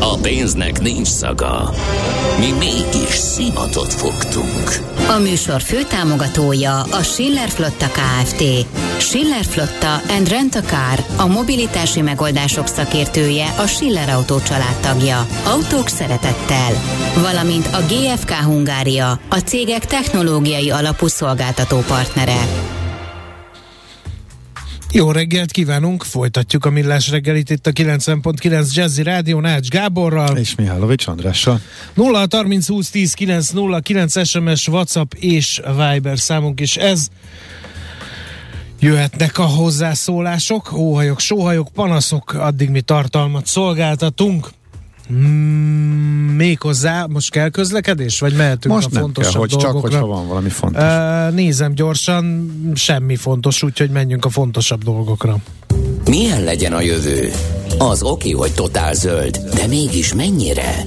A pénznek nincs szaga. Mi mégis szimatot fogtunk. A műsor főtámogatója a Schiller Flotta KFT. Schiller Flotta and Rent a Car, a mobilitási megoldások szakértője, a Schiller Autó családtagja. Autók szeretettel. Valamint a GFK Hungária, a cégek technológiai alapú szolgáltató partnere. Jó reggelt kívánunk, folytatjuk a millás reggelit itt a 90.9 Jazzy Rádió Nács Gáborral. És Mihálovics Andrással. 0 30 20 10 9 0 9 SMS, WhatsApp és Viber számunk is ez. Jöhetnek a hozzászólások, óhajok, sóhajok, panaszok, addig mi tartalmat szolgáltatunk. Mm, méghozzá, most kell közlekedés, vagy mehetünk Most a nem fontosabb kell, hogy dolgokra? csak, hogyha van valami fontos. Uh, nézem gyorsan, semmi fontos, úgyhogy menjünk a fontosabb dolgokra. Milyen legyen a jövő? Az oké, hogy totál zöld, de mégis mennyire?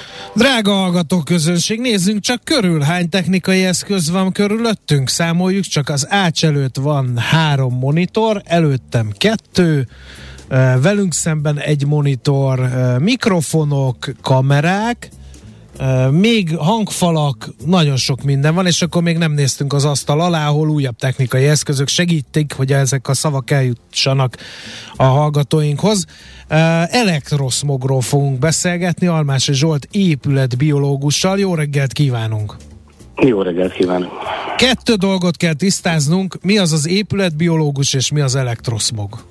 Drága hallgató közönség, nézzünk csak körül, hány technikai eszköz van körülöttünk, számoljuk csak az ács előtt van három monitor, előttem kettő, eh, velünk szemben egy monitor, eh, mikrofonok, kamerák, még hangfalak, nagyon sok minden van, és akkor még nem néztünk az asztal alá, ahol újabb technikai eszközök segítik, hogy ezek a szavak eljussanak a hallgatóinkhoz. Elektroszmogról fogunk beszélgetni, Almási Zsolt épületbiológussal. Jó reggelt kívánunk! Jó reggelt kívánok! Kettő dolgot kell tisztáznunk, mi az az épületbiológus és mi az elektroszmog.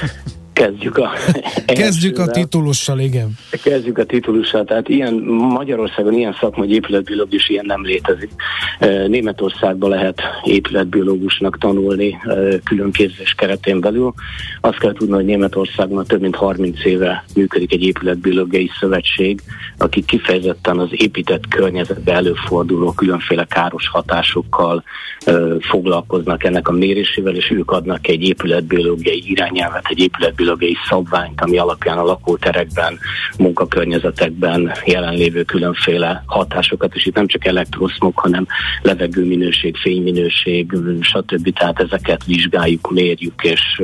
Kezdjük a... Kezdjük a titulussal, igen. Kezdjük a titulussal. Tehát ilyen Magyarországon ilyen szakmai épületbiológus ilyen nem létezik. Eh, Németországban lehet épületbiológusnak tanulni eh, külön képzés keretén belül. Azt kell tudni, hogy Németországban több mint 30 éve működik egy épületbiológiai szövetség, akik kifejezetten az épített környezetbe előforduló különféle káros hatásokkal eh, foglalkoznak ennek a mérésével, és ők adnak egy épületbiológiai irányelvet, egy épületbiológiai szabványt, ami alapján a lakóterekben, munkakörnyezetekben jelenlévő különféle hatásokat, és itt nem csak elektroszmog, hanem levegőminőség, fényminőség, stb. Tehát ezeket vizsgáljuk, mérjük, és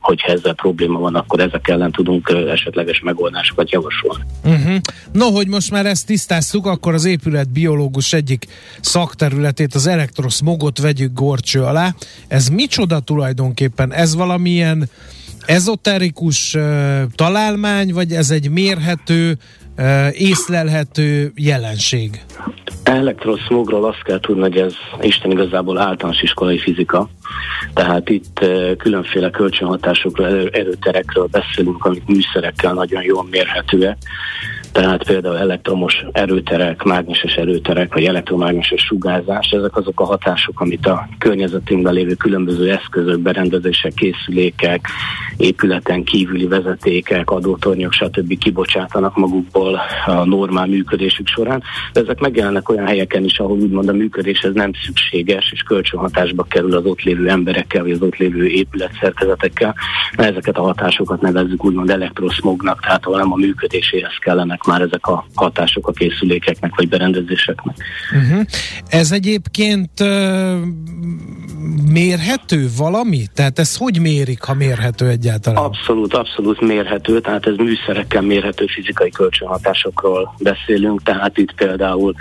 hogyha ezzel probléma van, akkor ezek ellen tudunk esetleges megoldásokat javasolni. Uh-huh. No, hogy most már ezt tisztáztuk, akkor az épületbiológus egyik szakterületét, az elektroszmogot vegyük gorcső alá. Ez micsoda tulajdonképpen? Ez valamilyen ezoterikus uh, találmány, vagy ez egy mérhető, uh, észlelhető jelenség? Elektroszmogról azt kell tudni, hogy ez Isten igazából általános iskolai fizika, tehát itt különféle kölcsönhatásokról, erő- erőterekről beszélünk, amik műszerekkel nagyon jól mérhetőek. Tehát például elektromos erőterek, mágneses erőterek, vagy elektromágneses sugárzás, ezek azok a hatások, amit a környezetünkben lévő különböző eszközök, berendezések, készülékek, épületen kívüli vezetékek, adótornyok, stb. kibocsátanak magukból a normál működésük során. De ezek megjelennek olyan helyeken is, ahol úgymond a működéshez nem szükséges, és kölcsönhatásba kerül az ott lévő emberekkel, vagy az ott lévő épületszerkezetekkel. Na, ezeket a hatásokat nevezzük úgymond elektroszmognak, tehát ahol nem a működéséhez kellenek már ezek a hatások a készülékeknek vagy berendezéseknek. Uh-huh. Ez egyébként uh, mérhető valami? Tehát ez hogy mérik, ha mérhető egyáltalán? Abszolút, abszolút mérhető, tehát ez műszerekkel mérhető fizikai kölcsönhatásokról beszélünk, tehát itt például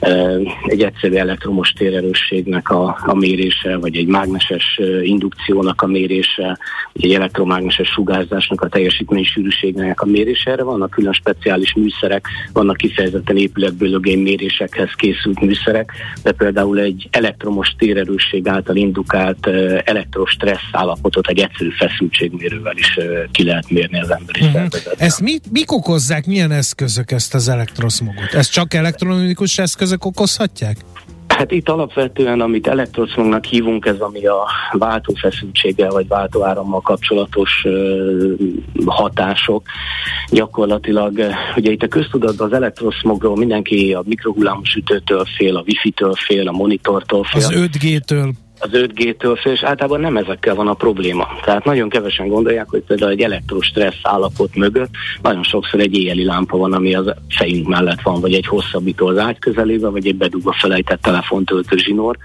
e, egy egyszerű elektromos térerősségnek a, a mérése, vagy egy mágneses indukciónak a mérése, vagy egy elektromágneses sugárzásnak a teljesítmény sűrűségnek a mérése, erre vannak külön speciális műszerek, vannak kifejezetten épületbiológiai mérésekhez készült műszerek, de például egy elektromos térerősség által indukált elektrostressz állapotot egy egyszerű feszültségmérővel is ki lehet mérni az emberi uh-huh. szervezetben. Ezt mi, mik okozzák, milyen eszközök ezt az elektroszmogot? Ezt csak elektronikus eszközök okozhatják? Hát itt alapvetően, amit elektroszmognak hívunk, ez ami a váltófeszültséggel vagy váltóárammal kapcsolatos hatások. Gyakorlatilag, ugye itt a köztudatban az elektroszmogról mindenki a mikrohullámos ütőtől fél, a wifi-től fél, a monitortól fél. Az 5G-től az 5G-től fél, és általában nem ezekkel van a probléma. Tehát nagyon kevesen gondolják, hogy például egy elektrostressz állapot mögött nagyon sokszor egy éjjeli lámpa van, ami az fejünk mellett van, vagy egy hosszabbító az ágy közelébe, vagy egy bedugva felejtett telefontöltő zsinór.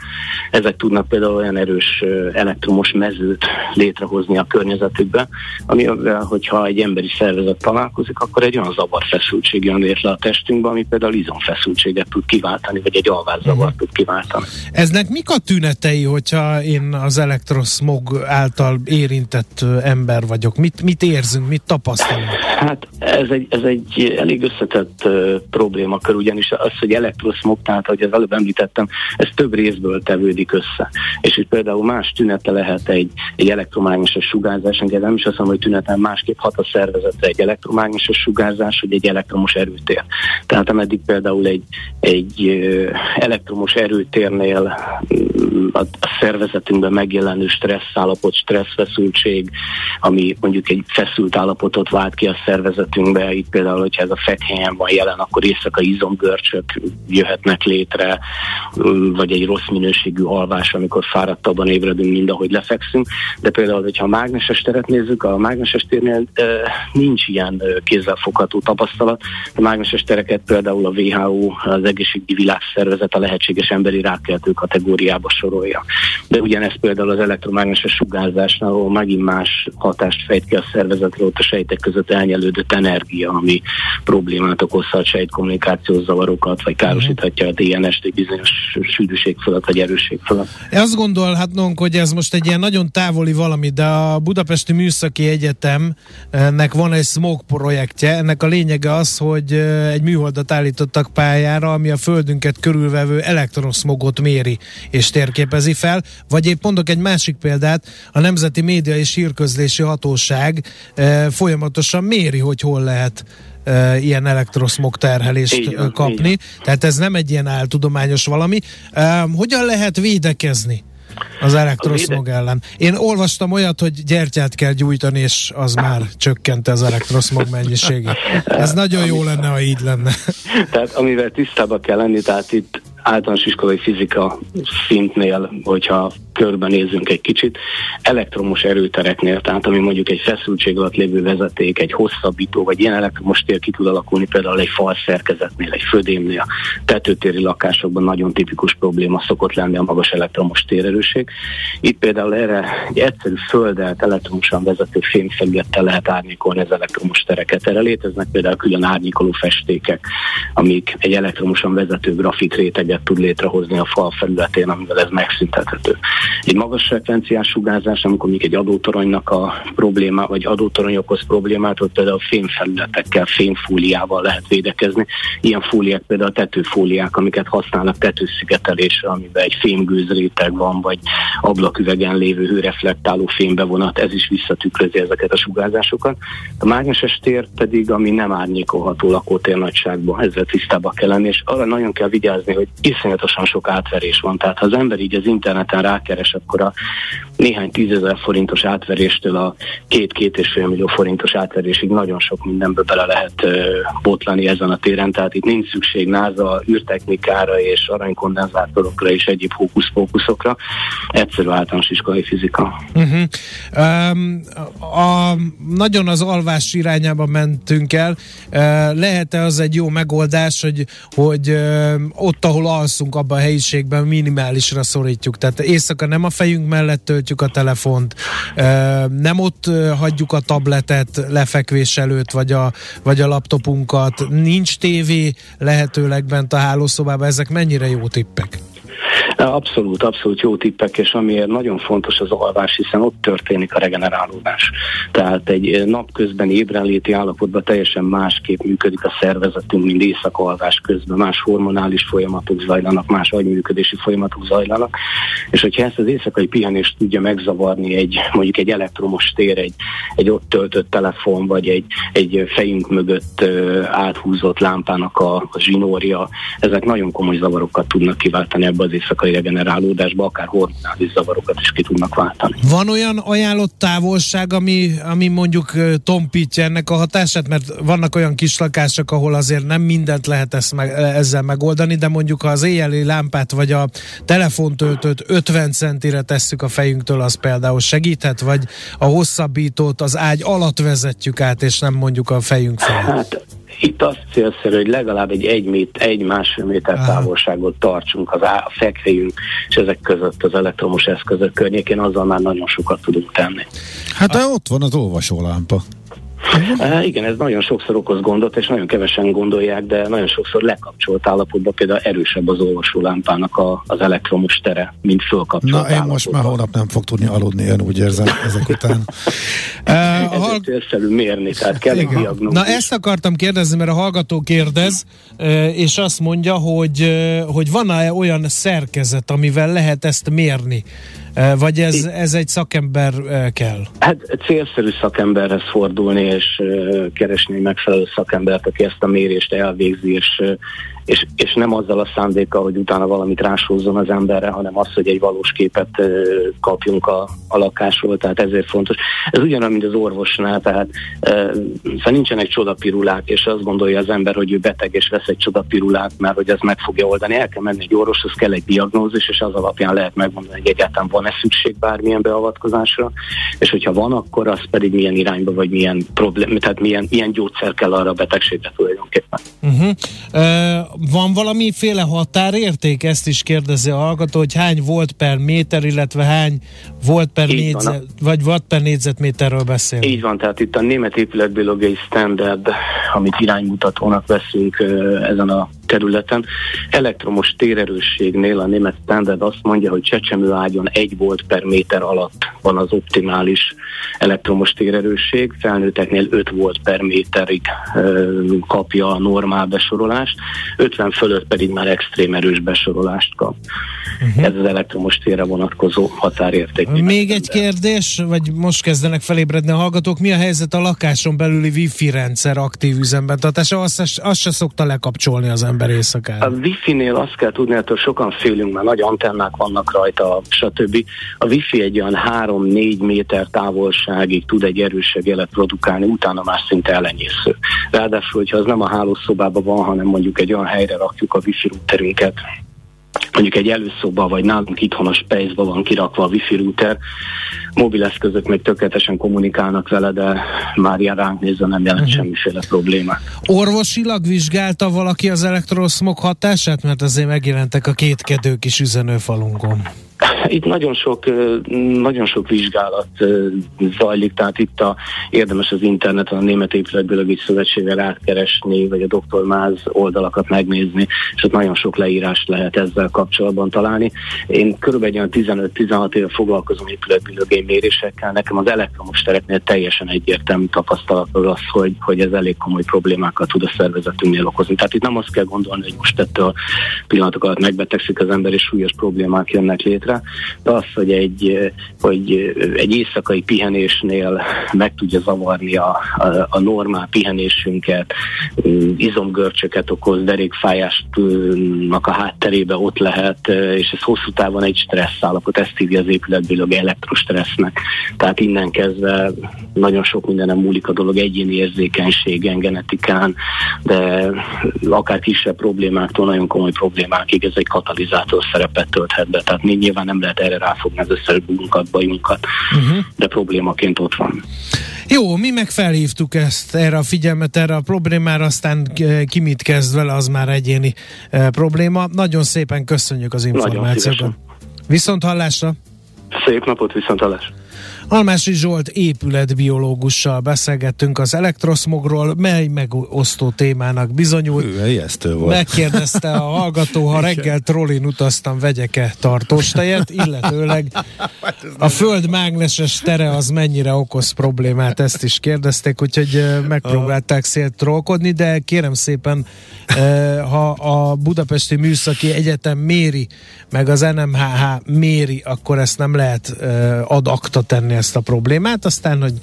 Ezek tudnak például olyan erős elektromos mezőt létrehozni a környezetükbe, ami, hogyha egy emberi szervezet találkozik, akkor egy olyan zavarfeszültség jön létre a testünkbe, ami például izomfeszültséget tud kiváltani, vagy egy alvászavart uh-huh. tud kiváltani. Eznek mik a tünetei, hogy hogyha én az elektroszmog által érintett ember vagyok? Mit, mit érzünk, mit tapasztalunk? Hát ez egy, ez egy elég összetett uh, problémakör, ugyanis az, hogy elektroszmog, tehát ahogy az előbb említettem, ez több részből tevődik össze. És hogy például más tünete lehet egy, egy elektromágneses sugárzás, engem nem is azt mondom, hogy tüneten másképp hat a szervezetre egy elektromágneses sugárzás, vagy egy elektromos erőtér. Tehát ameddig például egy, egy elektromos erőtérnél a szervezetünkben megjelenő stressz állapot, stresszfeszültség, ami mondjuk egy feszült állapotot vált ki a szervezetünkbe, itt például, hogyha ez a fekhelyen van jelen, akkor éjszaka izomgörcsök jöhetnek létre, vagy egy rossz minőségű alvás, amikor fáradtabban ébredünk, mind ahogy lefekszünk. De például, hogyha a mágneses teret nézzük, a mágneses térnél nincs ilyen kézzelfogható tapasztalat. A mágneses tereket például a WHO, az egészségügyi világszervezet a lehetséges emberi rákeltő kategóriába sorolja. De ugyanez például az elektromágneses sugárzásnál, ahol megint más hatást fejt ki a szervezetre, ott a sejtek között elnyelődött energia, ami problémát okozhat, sejtkommunikációs zavarokat, vagy károsíthatja a DNS-t egy bizonyos sűrűség fölött, vagy erősség fölött. Azt gondolhatnunk, hogy ez most egy ilyen nagyon távoli valami, de a Budapesti Műszaki Egyetemnek van egy smog projektje. Ennek a lényege az, hogy egy műholdat állítottak pályára, ami a földünket körülvevő elektroszmogot méri és térképezi fel, vagy épp mondok egy másik példát, a Nemzeti Média és Hírközlési Hatóság e, folyamatosan méri, hogy hol lehet e, ilyen elektroszmog terhelést van, kapni. Tehát ez nem egy ilyen áltudományos valami. E, hogyan lehet védekezni? Az elektroszmog ellen. Én olvastam olyat, hogy gyertyát kell gyújtani, és az már csökkente az elektroszmog mennyiségét. Ez nagyon jó lenne, ha így lenne. Tehát amivel tisztában kell lenni, tehát itt általános iskolai fizika szintnél, hogyha körbenézzünk egy kicsit, elektromos erőtereknél, tehát ami mondjuk egy feszültség alatt lévő vezeték, egy hosszabbító, vagy ilyen elektromos tér ki tud alakulni például egy fal szerkezetnél, egy födémnél, tetőtéri lakásokban nagyon tipikus probléma szokott lenni a magas elektromos térerőség. Itt például erre egy egyszerű földelt elektromosan vezető fémfelülettel lehet árnyékolni az elektromos tereket. Erre léteznek például külön árnyékoló festékek, amik egy elektromosan vezető grafit réteget tud létrehozni a fal felületén, amivel ez megszüntethető. Egy magas frekvenciás sugárzás, amikor még egy adótoronynak a probléma, vagy adótorony okoz problémát, ott például fémfelületekkel, fémfóliával lehet védekezni. Ilyen fóliák például a tetőfóliák, amiket használnak tetőszigetelésre, amiben egy fémgőzréteg van, vagy ablaküvegen lévő hőreflektáló fémbevonat, ez is visszatükrözi ezeket a sugárzásokat. A mágneses tér pedig, ami nem árnyékolható lakótér nagyságban, ezzel tisztába kell lenni, és arra nagyon kell vigyázni, hogy iszonyatosan sok átverés van. Tehát ha az ember így az interneten rákeres keres, akkor a néhány tízezer forintos átveréstől a két-két és fél millió forintos átverésig nagyon sok mindenből bele lehet botlani ezen a téren, tehát itt nincs szükség náza űrtechnikára és aranykondenzátorokra és egyéb hókusz-fókuszokra. Egyszerű általános iskolai fizika. Uh-huh. Um, a, nagyon az alvás irányába mentünk el. Uh, lehet-e az egy jó megoldás, hogy, hogy uh, ott, ahol alszunk, abban a helyiségben minimálisra szorítjuk? Tehát éjszaka nem a fejünk mellett töltjük a telefont, nem ott hagyjuk a tabletet lefekvés előtt, vagy a, vagy a laptopunkat, nincs tévé lehetőleg bent a hálószobában, ezek mennyire jó tippek? Abszolút, abszolút jó tippek, és amiért nagyon fontos az alvás, hiszen ott történik a regenerálódás. Tehát egy napközben ébrenléti állapotban teljesen másképp működik a szervezetünk, mint éjszakalvás közben. Más hormonális folyamatok zajlanak, más agyműködési folyamatok zajlanak. És hogyha ezt az éjszakai pihenést tudja megzavarni egy mondjuk egy elektromos tér, egy, egy ott töltött telefon, vagy egy, egy fejünk mögött áthúzott lámpának a, a zsinórja, ezek nagyon komoly zavarokat tudnak kiváltani ebbe az éjszakai regenerálódásba, akár hormonális zavarokat is ki tudnak váltani. Van olyan ajánlott távolság, ami, ami mondjuk tompítja ennek a hatását, mert vannak olyan kis lakások, ahol azért nem mindent lehet ezt meg, ezzel megoldani, de mondjuk ha az éjjeli lámpát vagy a telefontöltőt 50 centire tesszük a fejünktől, az például segíthet, vagy a hosszabbítót az ágy alatt vezetjük át, és nem mondjuk a fejünk felé? Hát itt azt célszerű, hogy legalább egy egy, mét, egy másfél méter távolságot tartsunk az á, fekvéjünk és ezek között az elektromos eszközök környékén, azzal már nagyon sokat tudunk tenni. Hát a... ott van az olvasólámpa. Uh, igen, ez nagyon sokszor okoz gondot, és nagyon kevesen gondolják, de nagyon sokszor lekapcsolt állapotban például erősebb az olvasólámpának a, az elektromos tere, mint fölkapcsolt Na, én most már holnap nem fog tudni aludni, én úgy érzem ezek után. uh, hall... Ezért mérni, tehát kell egy Na ezt akartam kérdezni, mert a hallgató kérdez, és azt mondja, hogy, hogy van-e olyan szerkezet, amivel lehet ezt mérni? Vagy ez, ez egy szakember kell? Hát célszerű szakemberhez fordulni, és keresni megfelelő szakembert, aki ezt a mérést elvégzi, és és, és nem azzal a szándéka, hogy utána valamit rásózzon az emberre, hanem az, hogy egy valós képet kapjunk a, a lakásról, tehát ezért fontos. Ez ugyanaz, mint az orvosnál, tehát e, szóval nincsenek csodapirulák, és azt gondolja az ember, hogy ő beteg, és vesz egy csodapirulát, mert hogy ez meg fogja oldani. El kell menni egy orvoshoz, kell egy diagnózis, és az alapján lehet megmondani, hogy egyáltalán van-e szükség bármilyen beavatkozásra, és hogyha van, akkor az pedig milyen irányba, vagy milyen problém, tehát milyen, milyen gyógyszer kell arra a betegségre tulajdonképpen. Uh-huh. Uh, van valamiféle határérték? Ezt is kérdezi a hallgató, hogy hány volt per méter, illetve hány volt per négyzet, vagy watt per négyzetméterről beszél? Így van, tehát itt a német épületbiológiai standard, amit iránymutatónak veszünk ezen a területen. Elektromos térerősségnél a német standard azt mondja, hogy csecsemő ágyon egy volt per méter alatt van az optimális elektromos térerősség, felnőtteknél 5 volt per méterig kapja a normál besorolást, 50 fölött pedig már extrém erős besorolást kap. Uh-huh. Ez az elektromos térre vonatkozó határérték. Még egy kérdés, vagy most kezdenek felébredni a hallgatók, mi a helyzet a lakáson belüli wifi rendszer aktív üzemben tartása? Azt, azt se szokta lekapcsolni az ember éjszakára. A wifi-nél azt kell tudni, hogy sokan félünk, mert nagy antennák vannak rajta, stb. A wifi egy olyan 3-4 méter távolságig tud egy erősebb jelet produkálni, utána már szinte elenyésző. Ráadásul, hogyha az nem a hálószobában van, hanem mondjuk egy olyan helyre rakjuk a wifi routerünket, mondjuk egy előszoba, vagy nálunk itthon a space van kirakva a wifi router, mobileszközök még tökéletesen kommunikálnak vele, de már ránk nézve nem jelent uh-huh. semmiféle probléma. Orvosilag vizsgálta valaki az elektroszmog hatását? Mert azért megjelentek a kétkedők is üzenőfalunkon. Itt nagyon sok, nagyon sok vizsgálat zajlik, tehát itt a, érdemes az interneten a Német Épületbiológiai Szövetséggel átkeresni, vagy a Dr. Máz oldalakat megnézni, és ott nagyon sok leírást lehet ezzel kapcsolatban találni. Én körülbelül 15-16 éve foglalkozom épületbiológiai mérésekkel, nekem az elektromos tereknél teljesen egyértelmű tapasztalat az, hogy, hogy ez elég komoly problémákat tud a szervezetünknél okozni. Tehát itt nem azt kell gondolni, hogy most ettől pillanatok alatt megbetegszik az ember, és súlyos problémák jönnek létre, de az, hogy egy, hogy egy éjszakai pihenésnél meg tudja zavarni a, a, a normál pihenésünket, izomgörcsöket okoz, derékfájásnak a hátterébe ott lehet, és ez hosszú távon egy stressz állapot, ezt hívja az épületbilog elektrostressznek. Tehát innen kezdve nagyon sok mindenem múlik a dolog, egyéni érzékenységen, genetikán, de akár kisebb problémáktól nagyon komoly problémákig ez egy katalizátor szerepet tölthet be. Tehát nyilván nem lehet erre ráfogni az összes bunkat, bajunkat, uh-huh. de problémaként ott van. Jó, mi meg felhívtuk ezt, erre a figyelmet, erre a problémára, aztán ki mit kezd vele, az már egyéni e, probléma. Nagyon szépen köszönjük az információkat. Viszont hallásra! Szép napot, viszont hallásra! Almási Zsolt épületbiológussal beszélgettünk az elektroszmogról, mely megosztó témának bizonyult. Ő, ijesztő volt. Megkérdezte a hallgató, ha reggel trollin utaztam, vegyek-e tartóstejet, illetőleg a föld mágneses tere az mennyire okoz problémát, ezt is kérdezték, úgyhogy megpróbálták széltrolkodni, de kérem szépen, ha a Budapesti Műszaki Egyetem méri, meg az NMHH méri, akkor ezt nem lehet ad akta tenni ezt a problémát, aztán, hogy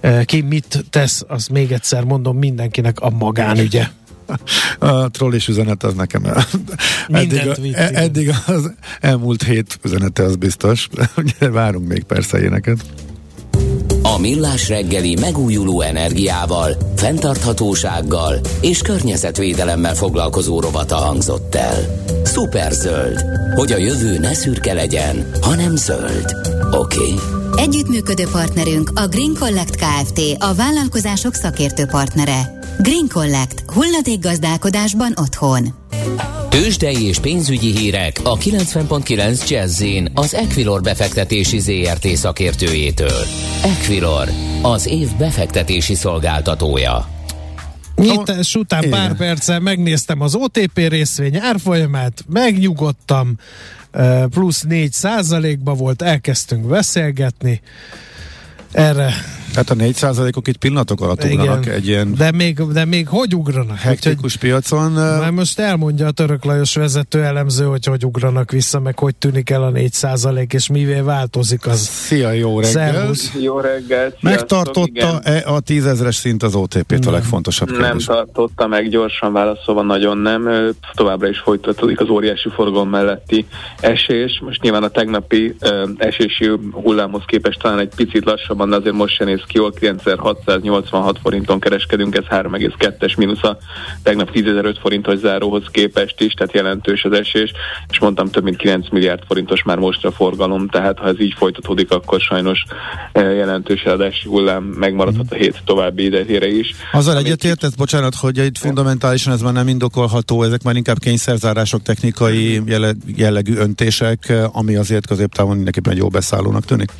ö, ki mit tesz, az még egyszer mondom mindenkinek a magánügye. A trollis üzenet az nekem el. Eddig, Mindent vitt, e- eddig az elmúlt hét üzenete az biztos. Várunk még persze éneket. A Millás reggeli megújuló energiával, fenntarthatósággal és környezetvédelemmel foglalkozó rovata hangzott el. Superzöld, hogy a jövő ne szürke legyen, hanem zöld. Oké? Okay. Együttműködő partnerünk a Green Collect Kft. a vállalkozások szakértő partnere. Green Collect. Hulladékgazdálkodásban otthon. Tőzsdei és pénzügyi hírek a 90.9 jazz az Equilor befektetési ZRT szakértőjétől. Equilor, az év befektetési szolgáltatója. Nyitás után Igen. pár perccel megnéztem az OTP részvény árfolyamát, megnyugodtam, plusz 4 százalékba volt, elkezdtünk beszélgetni. Erre, Tehát a 4%-ok itt pillanatok alatt ugranak egy ilyen de még, de még hogy ugranak? Hektikus piacon. már most elmondja a Török Lajos vezető elemző, hogy hogy ugranak vissza, meg hogy tűnik el a 4 százalék, és mivé változik az. Szia, jó reggel! Szervusz. Jó sziasztok, Megtartotta-e a tízezres szint az OTP-t a legfontosabb igen. Nem kérdés? tartotta meg, gyorsan válaszolva nagyon nem. Továbbra is folytatódik az óriási forgalom melletti esés. Most nyilván a tegnapi esési hullámhoz képest talán egy picit lassabban, de azért most se néz ki jól. 9686 forinton kereskedünk, ez 3,2-es mínusz a tegnap 10.005 forintos záróhoz képest is, tehát jelentős az esés, és mondtam több mint 9 milliárd forintos már most a forgalom, tehát ha ez így folytatódik, akkor sajnos ö, jelentős eladási hullám megmaradhat a hét további idejére is. Azzal egyetértesz, bocsánat, hogy itt fundamentálisan ez már nem indokolható, ezek már inkább kényszerzárások, technikai jelle- jellegű öntések, eh, ami azért középtávon mindenképpen jó beszállónak tűnik.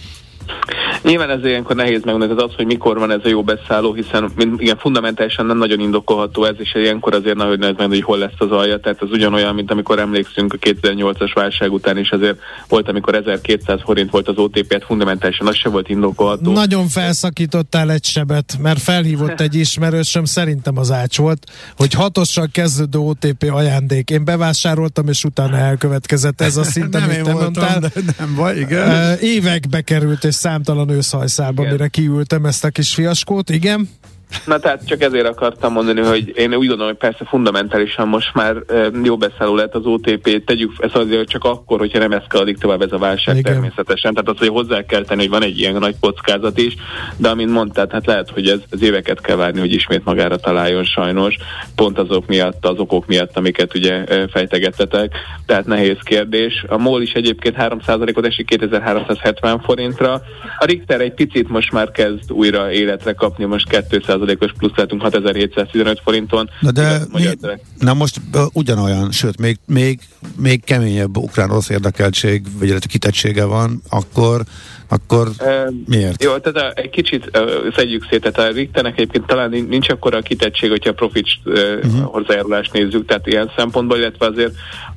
Nyilván ez ilyenkor nehéz megmondani, az, az, hogy mikor van ez a jó beszálló, hiszen igen, fundamentálisan nem nagyon indokolható ez, és ilyenkor azért nagyon nehéz megmondani, hogy hol lesz az alja. Tehát ez ugyanolyan, mint amikor emlékszünk a 2008-as válság után is azért volt, amikor 1200 forint volt az OTP, hát fundamentálisan az se volt indokolható. Nagyon felszakítottál egy sebet, mert felhívott egy ismerősöm, szerintem az ács volt, hogy hatossal kezdődő OTP ajándék. Én bevásároltam, és utána elkövetkezett ez a szint, amit te mondtál. de nem baj, igen. Évekbe került, és számtalan őszhajszálba, Igen. mire kiültem ezt a kis fiaskót, igen. Na tehát csak ezért akartam mondani, hogy én úgy gondolom, hogy persze fundamentálisan most már jó beszálló lett az OTP, tegyük ez azért csak akkor, hogyha nem eszkalódik tovább ez a válság Igen. természetesen. Tehát az, hogy hozzá kell tenni, hogy van egy ilyen nagy kockázat is, de amint mondtad, hát lehet, hogy ez, ez éveket kell várni, hogy ismét magára találjon sajnos, pont azok miatt, az okok miatt, amiket ugye fejtegettetek. Tehát nehéz kérdés. A MOL is egyébként 3%-ot esik 2370 forintra. A Richter egy picit most már kezd újra életre kapni, most 2%-os plusz lehetünk 6715 forinton. Na de Igaz, mi, terek- na most uh, ugyanolyan, sőt, még, még, még keményebb ukrán-orosz érdekeltség, vagy illetve kitettsége van, akkor, akkor miért? Jó, tehát egy kicsit szedjük szét, tehát a Richternek egyébként talán nin- nincs akkora a kitettség, hogyha a profit uh, uh-huh. hozzájárulást nézzük, tehát ilyen szempontból, illetve azért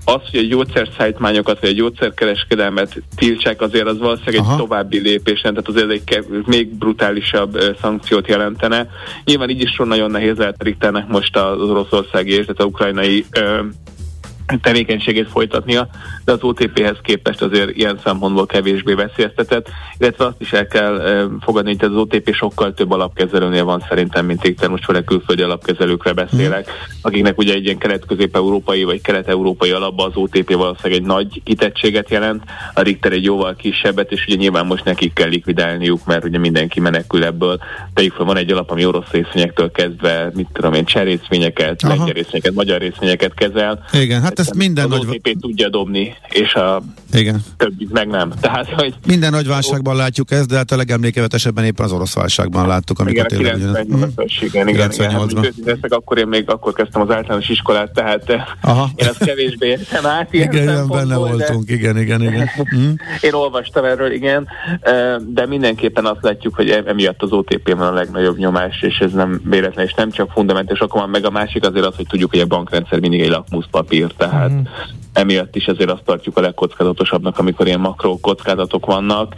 az, hogy a gyógyszerszállítmányokat, vagy a gyógyszerkereskedelmet tiltsák, azért az valószínűleg Aha. egy további lépés, tehát azért egy kev- még brutálisabb szankciót jelentene. Nyilván így is nagyon nehéz lehet Richternek most az oroszországi és tehát a ukrajnai tevékenységét folytatnia, de az OTP-hez képest azért ilyen szempontból kevésbé veszélyeztetett, illetve azt is el kell fogadni, hogy az OTP sokkal több alapkezelőnél van szerintem, mint Richter, most főleg külföldi alapkezelőkre beszélek, akiknek ugye egy ilyen kelet-közép-európai vagy kelet-európai alapban az OTP valószínűleg egy nagy kitettséget jelent, a Richter egy jóval kisebbet, és ugye nyilván most nekik kell likvidálniuk, mert ugye mindenki menekül ebből. Tegyük fel, van egy alap, ami orosz részvényektől kezdve, mit tudom én, cserészvényeket, Aha. lengyel részvényeket, magyar részvényeket kezel, Igen, hát ezt minden az nagy... OTP tudja dobni, és a Igen. többit meg nem. Tehát, hogy Minden nagy válságban látjuk ezt, de hát a legemlékevetesebben éppen az orosz válságban láttuk, igen, amikor a tényleg... ugyanaz- 98-as, igen, igen, igen. Hát, 98-ban. hogy őszinte leszek, akkor én még akkor kezdtem az általános iskolát, tehát eh, Aha. én azt kevésbé értem át. ilyen Igen, igen, benne de- voltunk, igen, igen, igen. Mm. Én olvastam erről, igen, eh, de mindenképpen azt látjuk, hogy emiatt az OTP-ben a legnagyobb nyomás, és ez nem véletlen, és nem csak fundamentális okon van, meg a másik azért az, hogy tudjuk, hogy a bankrendszer mindig egy lakmuszpapír, tehát Mhm. emiatt is azért azt tartjuk a legkockázatosabbnak, amikor ilyen makro kockázatok vannak.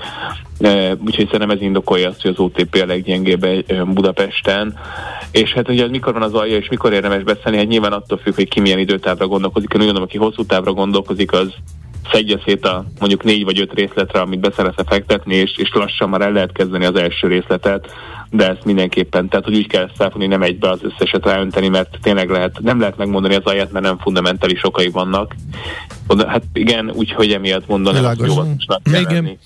E, úgyhogy szerintem ez indokolja azt, hogy az OTP a leggyengébb e, Budapesten. És hát ugye mikor van az alja, és mikor érdemes beszélni, hát nyilván attól függ, hogy ki milyen időtávra gondolkozik. Én úgy gondolom, aki hosszú távra gondolkozik, az szedje szét a mondjuk négy vagy öt részletre, amit be szeretne fektetni, és, és lassan már el lehet kezdeni az első részletet, de ezt mindenképpen, tehát hogy úgy kell ezt felfogni, nem egybe az összeset ráönteni, mert tényleg lehet, nem lehet megmondani az alját, mert nem fundamentális okai vannak. Oda, hát igen, úgyhogy emiatt mondanom, hogy óvatosnak kell Igen. lenni.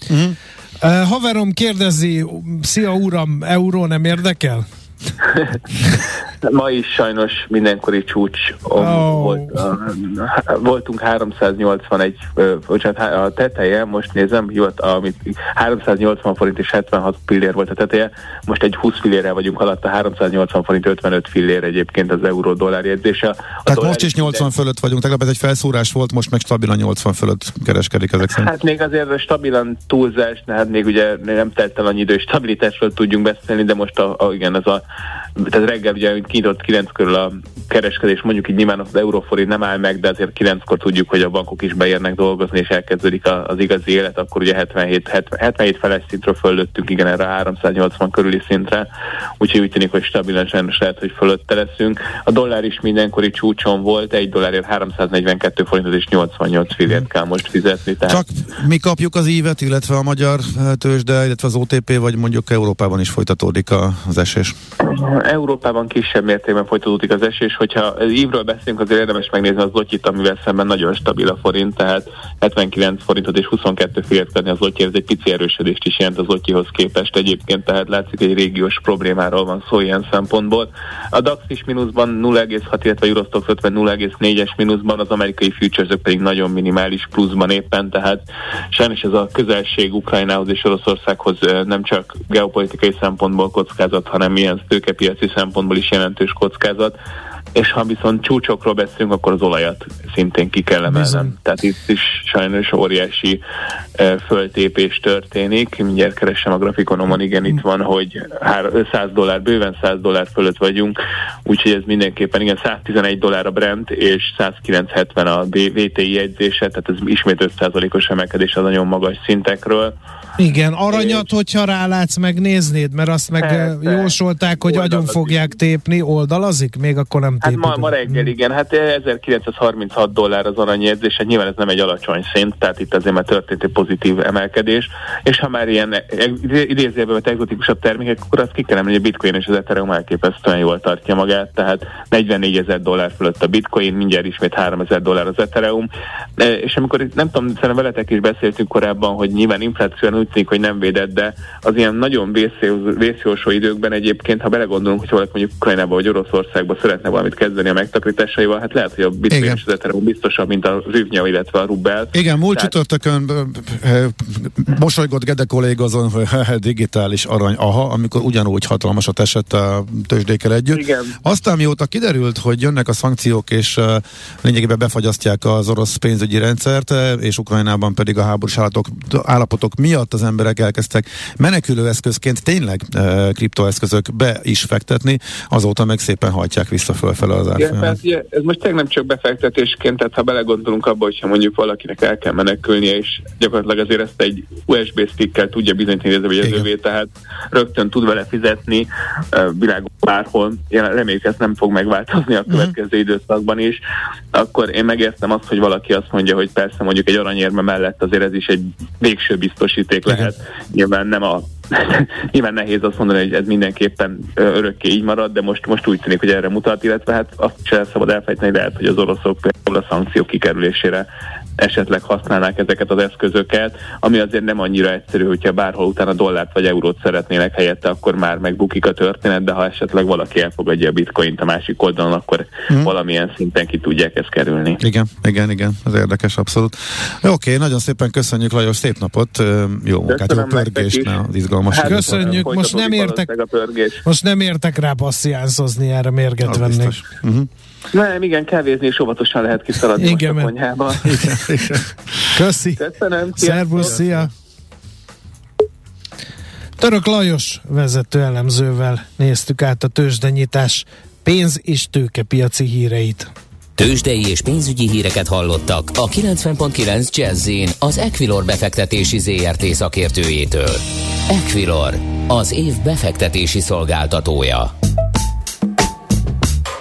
Uh, haverom kérdezi, szia uram, euró nem érdekel? Ma is sajnos mindenkori csúcs Ó. oh. volt, uh, voltunk 381, uh, bocsánat, a teteje, most nézem, jó, amit 380 forint és 76 pillér volt a teteje, most egy 20 fillérrel vagyunk alatt, a 380 forint 55 fillér egyébként az euró-dollár jegyzése. A Tehát most is 80 fölött vagyunk, tegnap ez egy felszúrás volt, most meg stabilan 80 fölött kereskedik ezek szerint. Hát még azért stabilan túlzás, de hát még ugye nem telt el annyi idő, stabilitásról tudjunk beszélni, de most a, a, igen, ez a tehát reggel ugye kinyitott 9 körül a kereskedés, mondjuk így nyilván az euróforint nem áll meg, de azért 9-kor tudjuk, hogy a bankok is beérnek dolgozni, és elkezdődik az igazi élet, akkor ugye 77, 70, 77 feles szintről föllöttünk, igen, erre a 380 körüli szintre, úgyhogy úgy tűnik, hogy stabilan sajnos lehet, hogy fölötte leszünk. A dollár is mindenkori csúcson volt, egy dollárért 342 forintot és 88 fillért kell most fizetni. Tehát Csak mi kapjuk az ívet, illetve a magyar eh, tőzsde, illetve az OTP, vagy mondjuk Európában is folytatódik az esés. Európában kisebb mértékben folytatódik az esés, hogyha ívről beszélünk, azért érdemes megnézni az lotyit, amivel szemben nagyon stabil a forint, tehát 79 forintot és 22 fillért adni az lotyi, ez egy pici erősödést is jelent az lotyihoz képest egyébként, tehát látszik, egy régiós problémáról van szó ilyen szempontból. A DAX is mínuszban 0,6, illetve a Eurostox 50 0,4-es mínuszban, az amerikai futures pedig nagyon minimális pluszban éppen, tehát sajnos ez a közelség Ukrajnához és Oroszországhoz nem csak geopolitikai szempontból kockázat, hanem ilyen tőkepiaci szempontból is jelentős kockázat. És ha viszont csúcsokról beszélünk, akkor az olajat szintén ki kell emelnem. Tehát itt is sajnos óriási föltépés történik. Mindjárt keresem a grafikonomon, igen, itt van, hogy hár- 100 dollár, bőven 100 dollár fölött vagyunk, úgyhogy ez mindenképpen, igen, 111 dollár a Brent, és 10970 a VTI jegyzése, tehát ez ismét 5%-os emelkedés az nagyon magas szintekről. Igen, aranyat, hogyha rálátsz, megnéznéd, mert azt meg Persze. Jósolták, hogy agyon Oldalazik. fogják tépni, oldalazik? Még akkor nem Hát tépik. ma, ma reggel igen, hát 1936 dollár az aranyjegyzés, hát nyilván ez nem egy alacsony szint, tehát itt azért már történt egy pozitív emelkedés, és ha már ilyen idézőjelben vett egzotikusabb termékek, akkor azt ki kell emelni, hogy a bitcoin és az ethereum elképesztően jól tartja magát, tehát 44 ezer dollár fölött a bitcoin, mindjárt ismét 3 ezer dollár az ethereum, E, és amikor nem tudom, szerintem veletek is beszéltünk korábban, hogy nyilván inflációan úgy tűnik, hogy nem védett, de az ilyen nagyon vészjós- vészjósó időkben egyébként, ha belegondolunk, hogy valaki mondjuk Ukrajnába vagy Oroszországba szeretne valamit kezdeni a megtakarításaival, hát lehet, hogy a bitcoin Igen. és az ethereum biztosabb, mint a zsivnya, illetve a rubel. Igen, múlt Tehát- csütörtökön mosolygott Gede kolléga azon, hogy digitális arany, aha, amikor ugyanúgy hatalmasat esett a tőzsdékkel együtt. Igen. Aztán mióta kiderült, hogy jönnek a szankciók, és lényegében befagyasztják az orosz pénzügyi rendszert, és Ukrajnában pedig a háborús állapotok miatt az emberek elkezdtek menekülő eszközként tényleg uh, kriptoeszközök be is fektetni, azóta meg szépen hajtják vissza fölfele az Igen, árfolyamat. tehát ugye, ez most tényleg nem csak befektetésként, tehát ha belegondolunk abba, hogyha mondjuk valakinek el kell menekülnie, és gyakorlatilag azért ezt egy USB stickkel tudja bizonyítani, hogy ez az övé, tehát rögtön tud vele fizetni világon bárhol, Jelen- reméljük ezt nem fog megváltozni a következő időszakban is, akkor én megértem azt, hogy valaki azt mondja, hogy persze mondjuk egy aranyérme mellett azért ez is egy végső biztosíték. Lehet. Nyilván nem a Nyilván nehéz azt mondani, hogy ez mindenképpen örökké így marad, de most, most úgy tűnik, hogy erre mutat, illetve hát azt sem szabad elfejteni, lehet, hogy az oroszok például a szankciók kikerülésére esetleg használnák ezeket az eszközöket, ami azért nem annyira egyszerű, hogyha bárhol utána dollárt vagy eurót szeretnének helyette, akkor már megbukik a történet, de ha esetleg valaki elfogadja a bitcoint a másik oldalon, akkor hmm. valamilyen szinten ki tudják ezt kerülni. Igen, igen, igen, az érdekes abszolút. Oké, okay, nagyon szépen köszönjük Lajos, szép napot, jó munkát, jó pörgést, az izgalmas. Hát, köszönjük, most nem értek, most nem értek rá passziánszozni, erre mérget vennék. Uh-huh. Nem, igen, kávézni és óvatosan lehet kiszaladni igen, most a konyhába. Igen, igen. Köszi. Köszönöm. Szervusz, szia. Török Lajos vezető elemzővel néztük át a tőzsdenyítás pénz- és tőkepiaci híreit. Tőzsdei és pénzügyi híreket hallottak a 90.9 jazz az Equilor befektetési ZRT szakértőjétől. Equilor, az év befektetési szolgáltatója.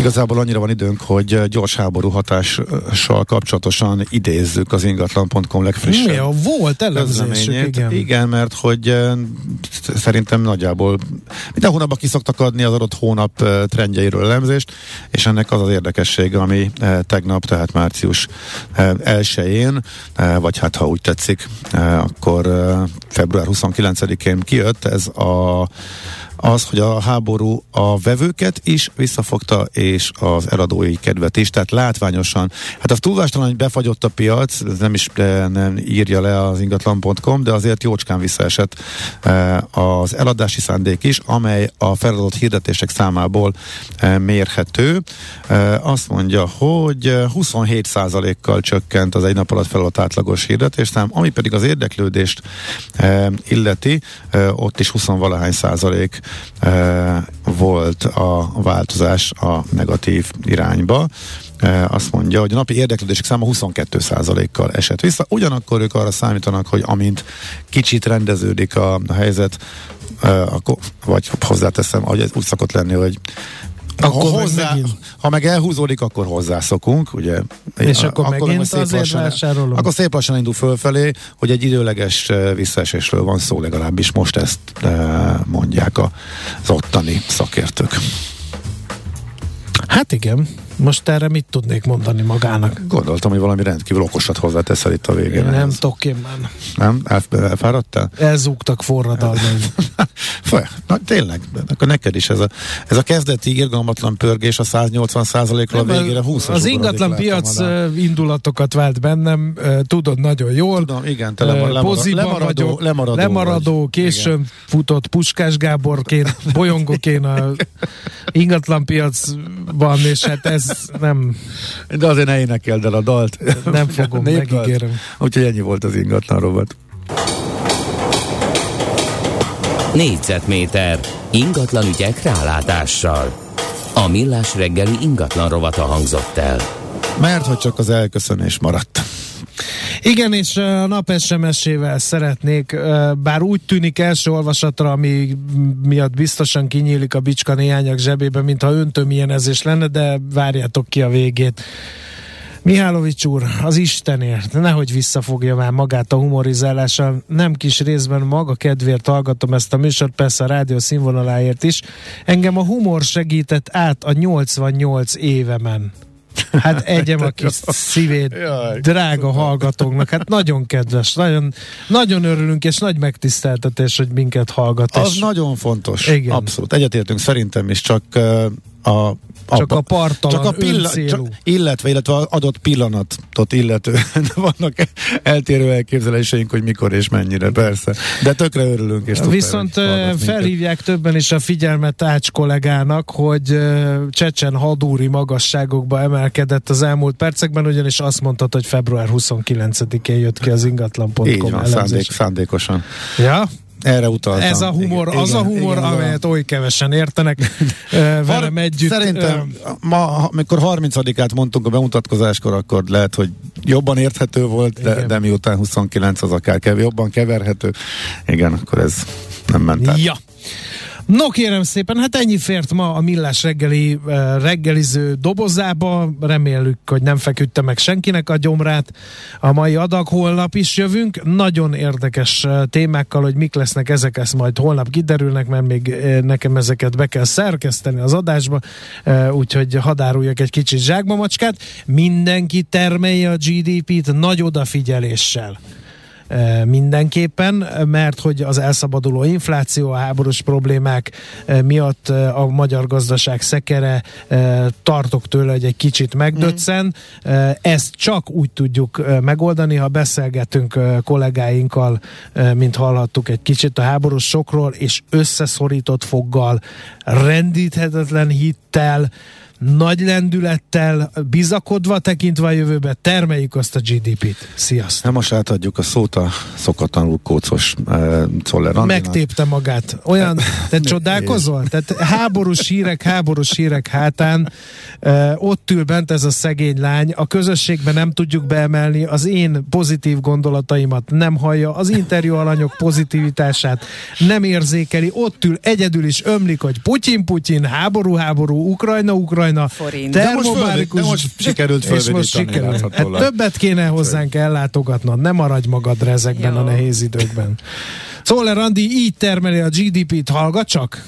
Igazából annyira van időnk, hogy gyors háború hatással kapcsolatosan idézzük az ingatlan.com legfrissebb Mi a volt elemzésük, igen. Igen, mert hogy szerintem nagyjából minden hónapban ki szoktak adni az adott hónap trendjeiről elemzést, és ennek az az érdekessége, ami tegnap, tehát március 1-én, vagy hát ha úgy tetszik, akkor február 29-én kijött. Ez a az, hogy a háború a vevőket is visszafogta, és az eladói kedvet is, tehát látványosan. Hát az túlvástalan, hogy befagyott a piac, ez nem is nem írja le az ingatlan.com, de azért jócskán visszaesett eh, az eladási szándék is, amely a feladott hirdetések számából eh, mérhető. Eh, azt mondja, hogy 27%-kal csökkent az egy nap alatt feladott átlagos hirdetésszám, ami pedig az érdeklődést illeti, ott is 20 valahány százalék volt a változás a negatív irányba. Azt mondja, hogy a napi érdeklődések száma 22%-kal esett vissza. Ugyanakkor ők arra számítanak, hogy amint kicsit rendeződik a helyzet, akkor, vagy hozzáteszem, hogy úgy szokott lenni, hogy akkor ha, hozzá, meg ha meg elhúzódik, akkor hozzászokunk, ugye? És a, akkor, akkor megint szép azért lassan, vásárolunk. Akkor szép lassan indul fölfelé, hogy egy időleges visszaesésről van szó, legalábbis most ezt mondják az ottani szakértők. Hát igen. Most erre mit tudnék mondani magának? Gondoltam, hogy valami rendkívül okosat hozzáteszel itt a végén. Nem tudok én már. Nem? elfáradtál? Elzúgtak forradalmi. Na tényleg, akkor neked is ez a, ez a kezdeti irgalmatlan pörgés a 180 ról a végére 20 Az ingatlan piac indulatokat vált bennem, tudod nagyon jól. Tudom, igen, te lemar, lemar, lemaradó, vagyok, lemaradó, lemaradó vagy. későn igen. futott Puskás Gáborként, bolyongóként a ingatlan piacban, és hát ez nem... De azért ne énekeld el a dalt. Nem fogom, megígérem. Úgyhogy ennyi volt az ingatlan robot. Négyzetméter ingatlan ügyek rálátással. A millás reggeli ingatlan rovata hangzott el. Mert hogy csak az elköszönés maradt. Igen, és a nap SMS-ével szeretnék, bár úgy tűnik első olvasatra, ami miatt biztosan kinyílik a bicska néhányak zsebébe, mintha öntömilyenezés lenne, de várjátok ki a végét. Mihálovics úr, az Istenért, nehogy visszafogja már magát a humorizálással, nem kis részben maga kedvéért hallgatom ezt a műsort, persze a rádió színvonaláért is. Engem a humor segített át a 88 évemen. Hát egyem a kis szívét, Jaj, drága hallgatóknak. Hát nagyon kedves, nagyon, nagyon örülünk, és nagy megtiszteltetés, hogy minket hallgat. Az nagyon fontos. Igen. Abszolút. Egyetértünk szerintem is, csak a csak a, a partalan, csak a pillanat, csak, illetve, illetve az adott pillanatot illetően vannak eltérő elképzeléseink, hogy mikor és mennyire, persze. De tökre örülünk. És Viszont felhívják minket. többen is a figyelmet Ács kollégának, hogy Csecsen hadúri magasságokba emelkedett az elmúlt percekben, ugyanis azt mondtad, hogy február 29-én jött ki az ingatlan.com Így van, szándék, szándékos. Ja? Erre utaltam. Ez a humor, igen, az a humor, igen, amelyet oly kevesen értenek velem együtt. Szerintem ma, amikor 30-át mondtunk a bemutatkozáskor, akkor lehet, hogy jobban érthető volt, de, de miután 29 az akár kevés, jobban keverhető. Igen, akkor ez nem ment át. Ja. No kérem szépen, hát ennyi fért ma a Millás reggeli reggeliző dobozába. Reméljük, hogy nem feküdte meg senkinek a gyomrát. A mai adag holnap is jövünk. Nagyon érdekes témákkal, hogy mik lesznek ezek, ezt majd holnap kiderülnek, mert még nekem ezeket be kell szerkeszteni az adásba, úgyhogy hadáruljak egy kicsit zsákba macskát. Mindenki termelje a GDP-t nagy odafigyeléssel mindenképpen, mert hogy az elszabaduló infláció, a háborús problémák miatt a magyar gazdaság szekere tartok tőle, hogy egy kicsit megdöccen. Ezt csak úgy tudjuk megoldani, ha beszélgetünk kollégáinkkal, mint hallhattuk egy kicsit a háborús sokról, és összeszorított foggal, rendíthetetlen hittel, nagy lendülettel, bizakodva tekintve a jövőbe termeljük azt a GDP-t. Sziasztok! Nem most átadjuk a szót a szokatlanul kócos uh, Czoller Megtépte magát. Olyan, te csodálkozol? Tehát háborús hírek, háborús hírek hátán uh, ott ül bent ez a szegény lány, a közösségben nem tudjuk beemelni, az én pozitív gondolataimat nem hallja, az interjú alanyok pozitivitását nem érzékeli, ott ül, egyedül is ömlik, hogy Putyin, Putyin, háború, háború, Ukrajna, forint. De most, föl, de most sikerült fölvédítani. Hát többet kéne hozzánk ellátogatnod, nem maradj magadra ezekben Jó. a nehéz időkben. Szóval Randi így termeli a GDP-t, hallgat csak!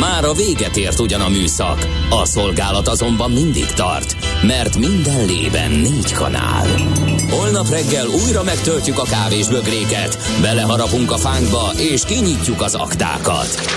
Már a véget ért ugyan a műszak, a szolgálat azonban mindig tart, mert minden lében négy kanál. Holnap reggel újra megtöltjük a kávés bögréket, beleharapunk a fánkba és kinyitjuk az aktákat.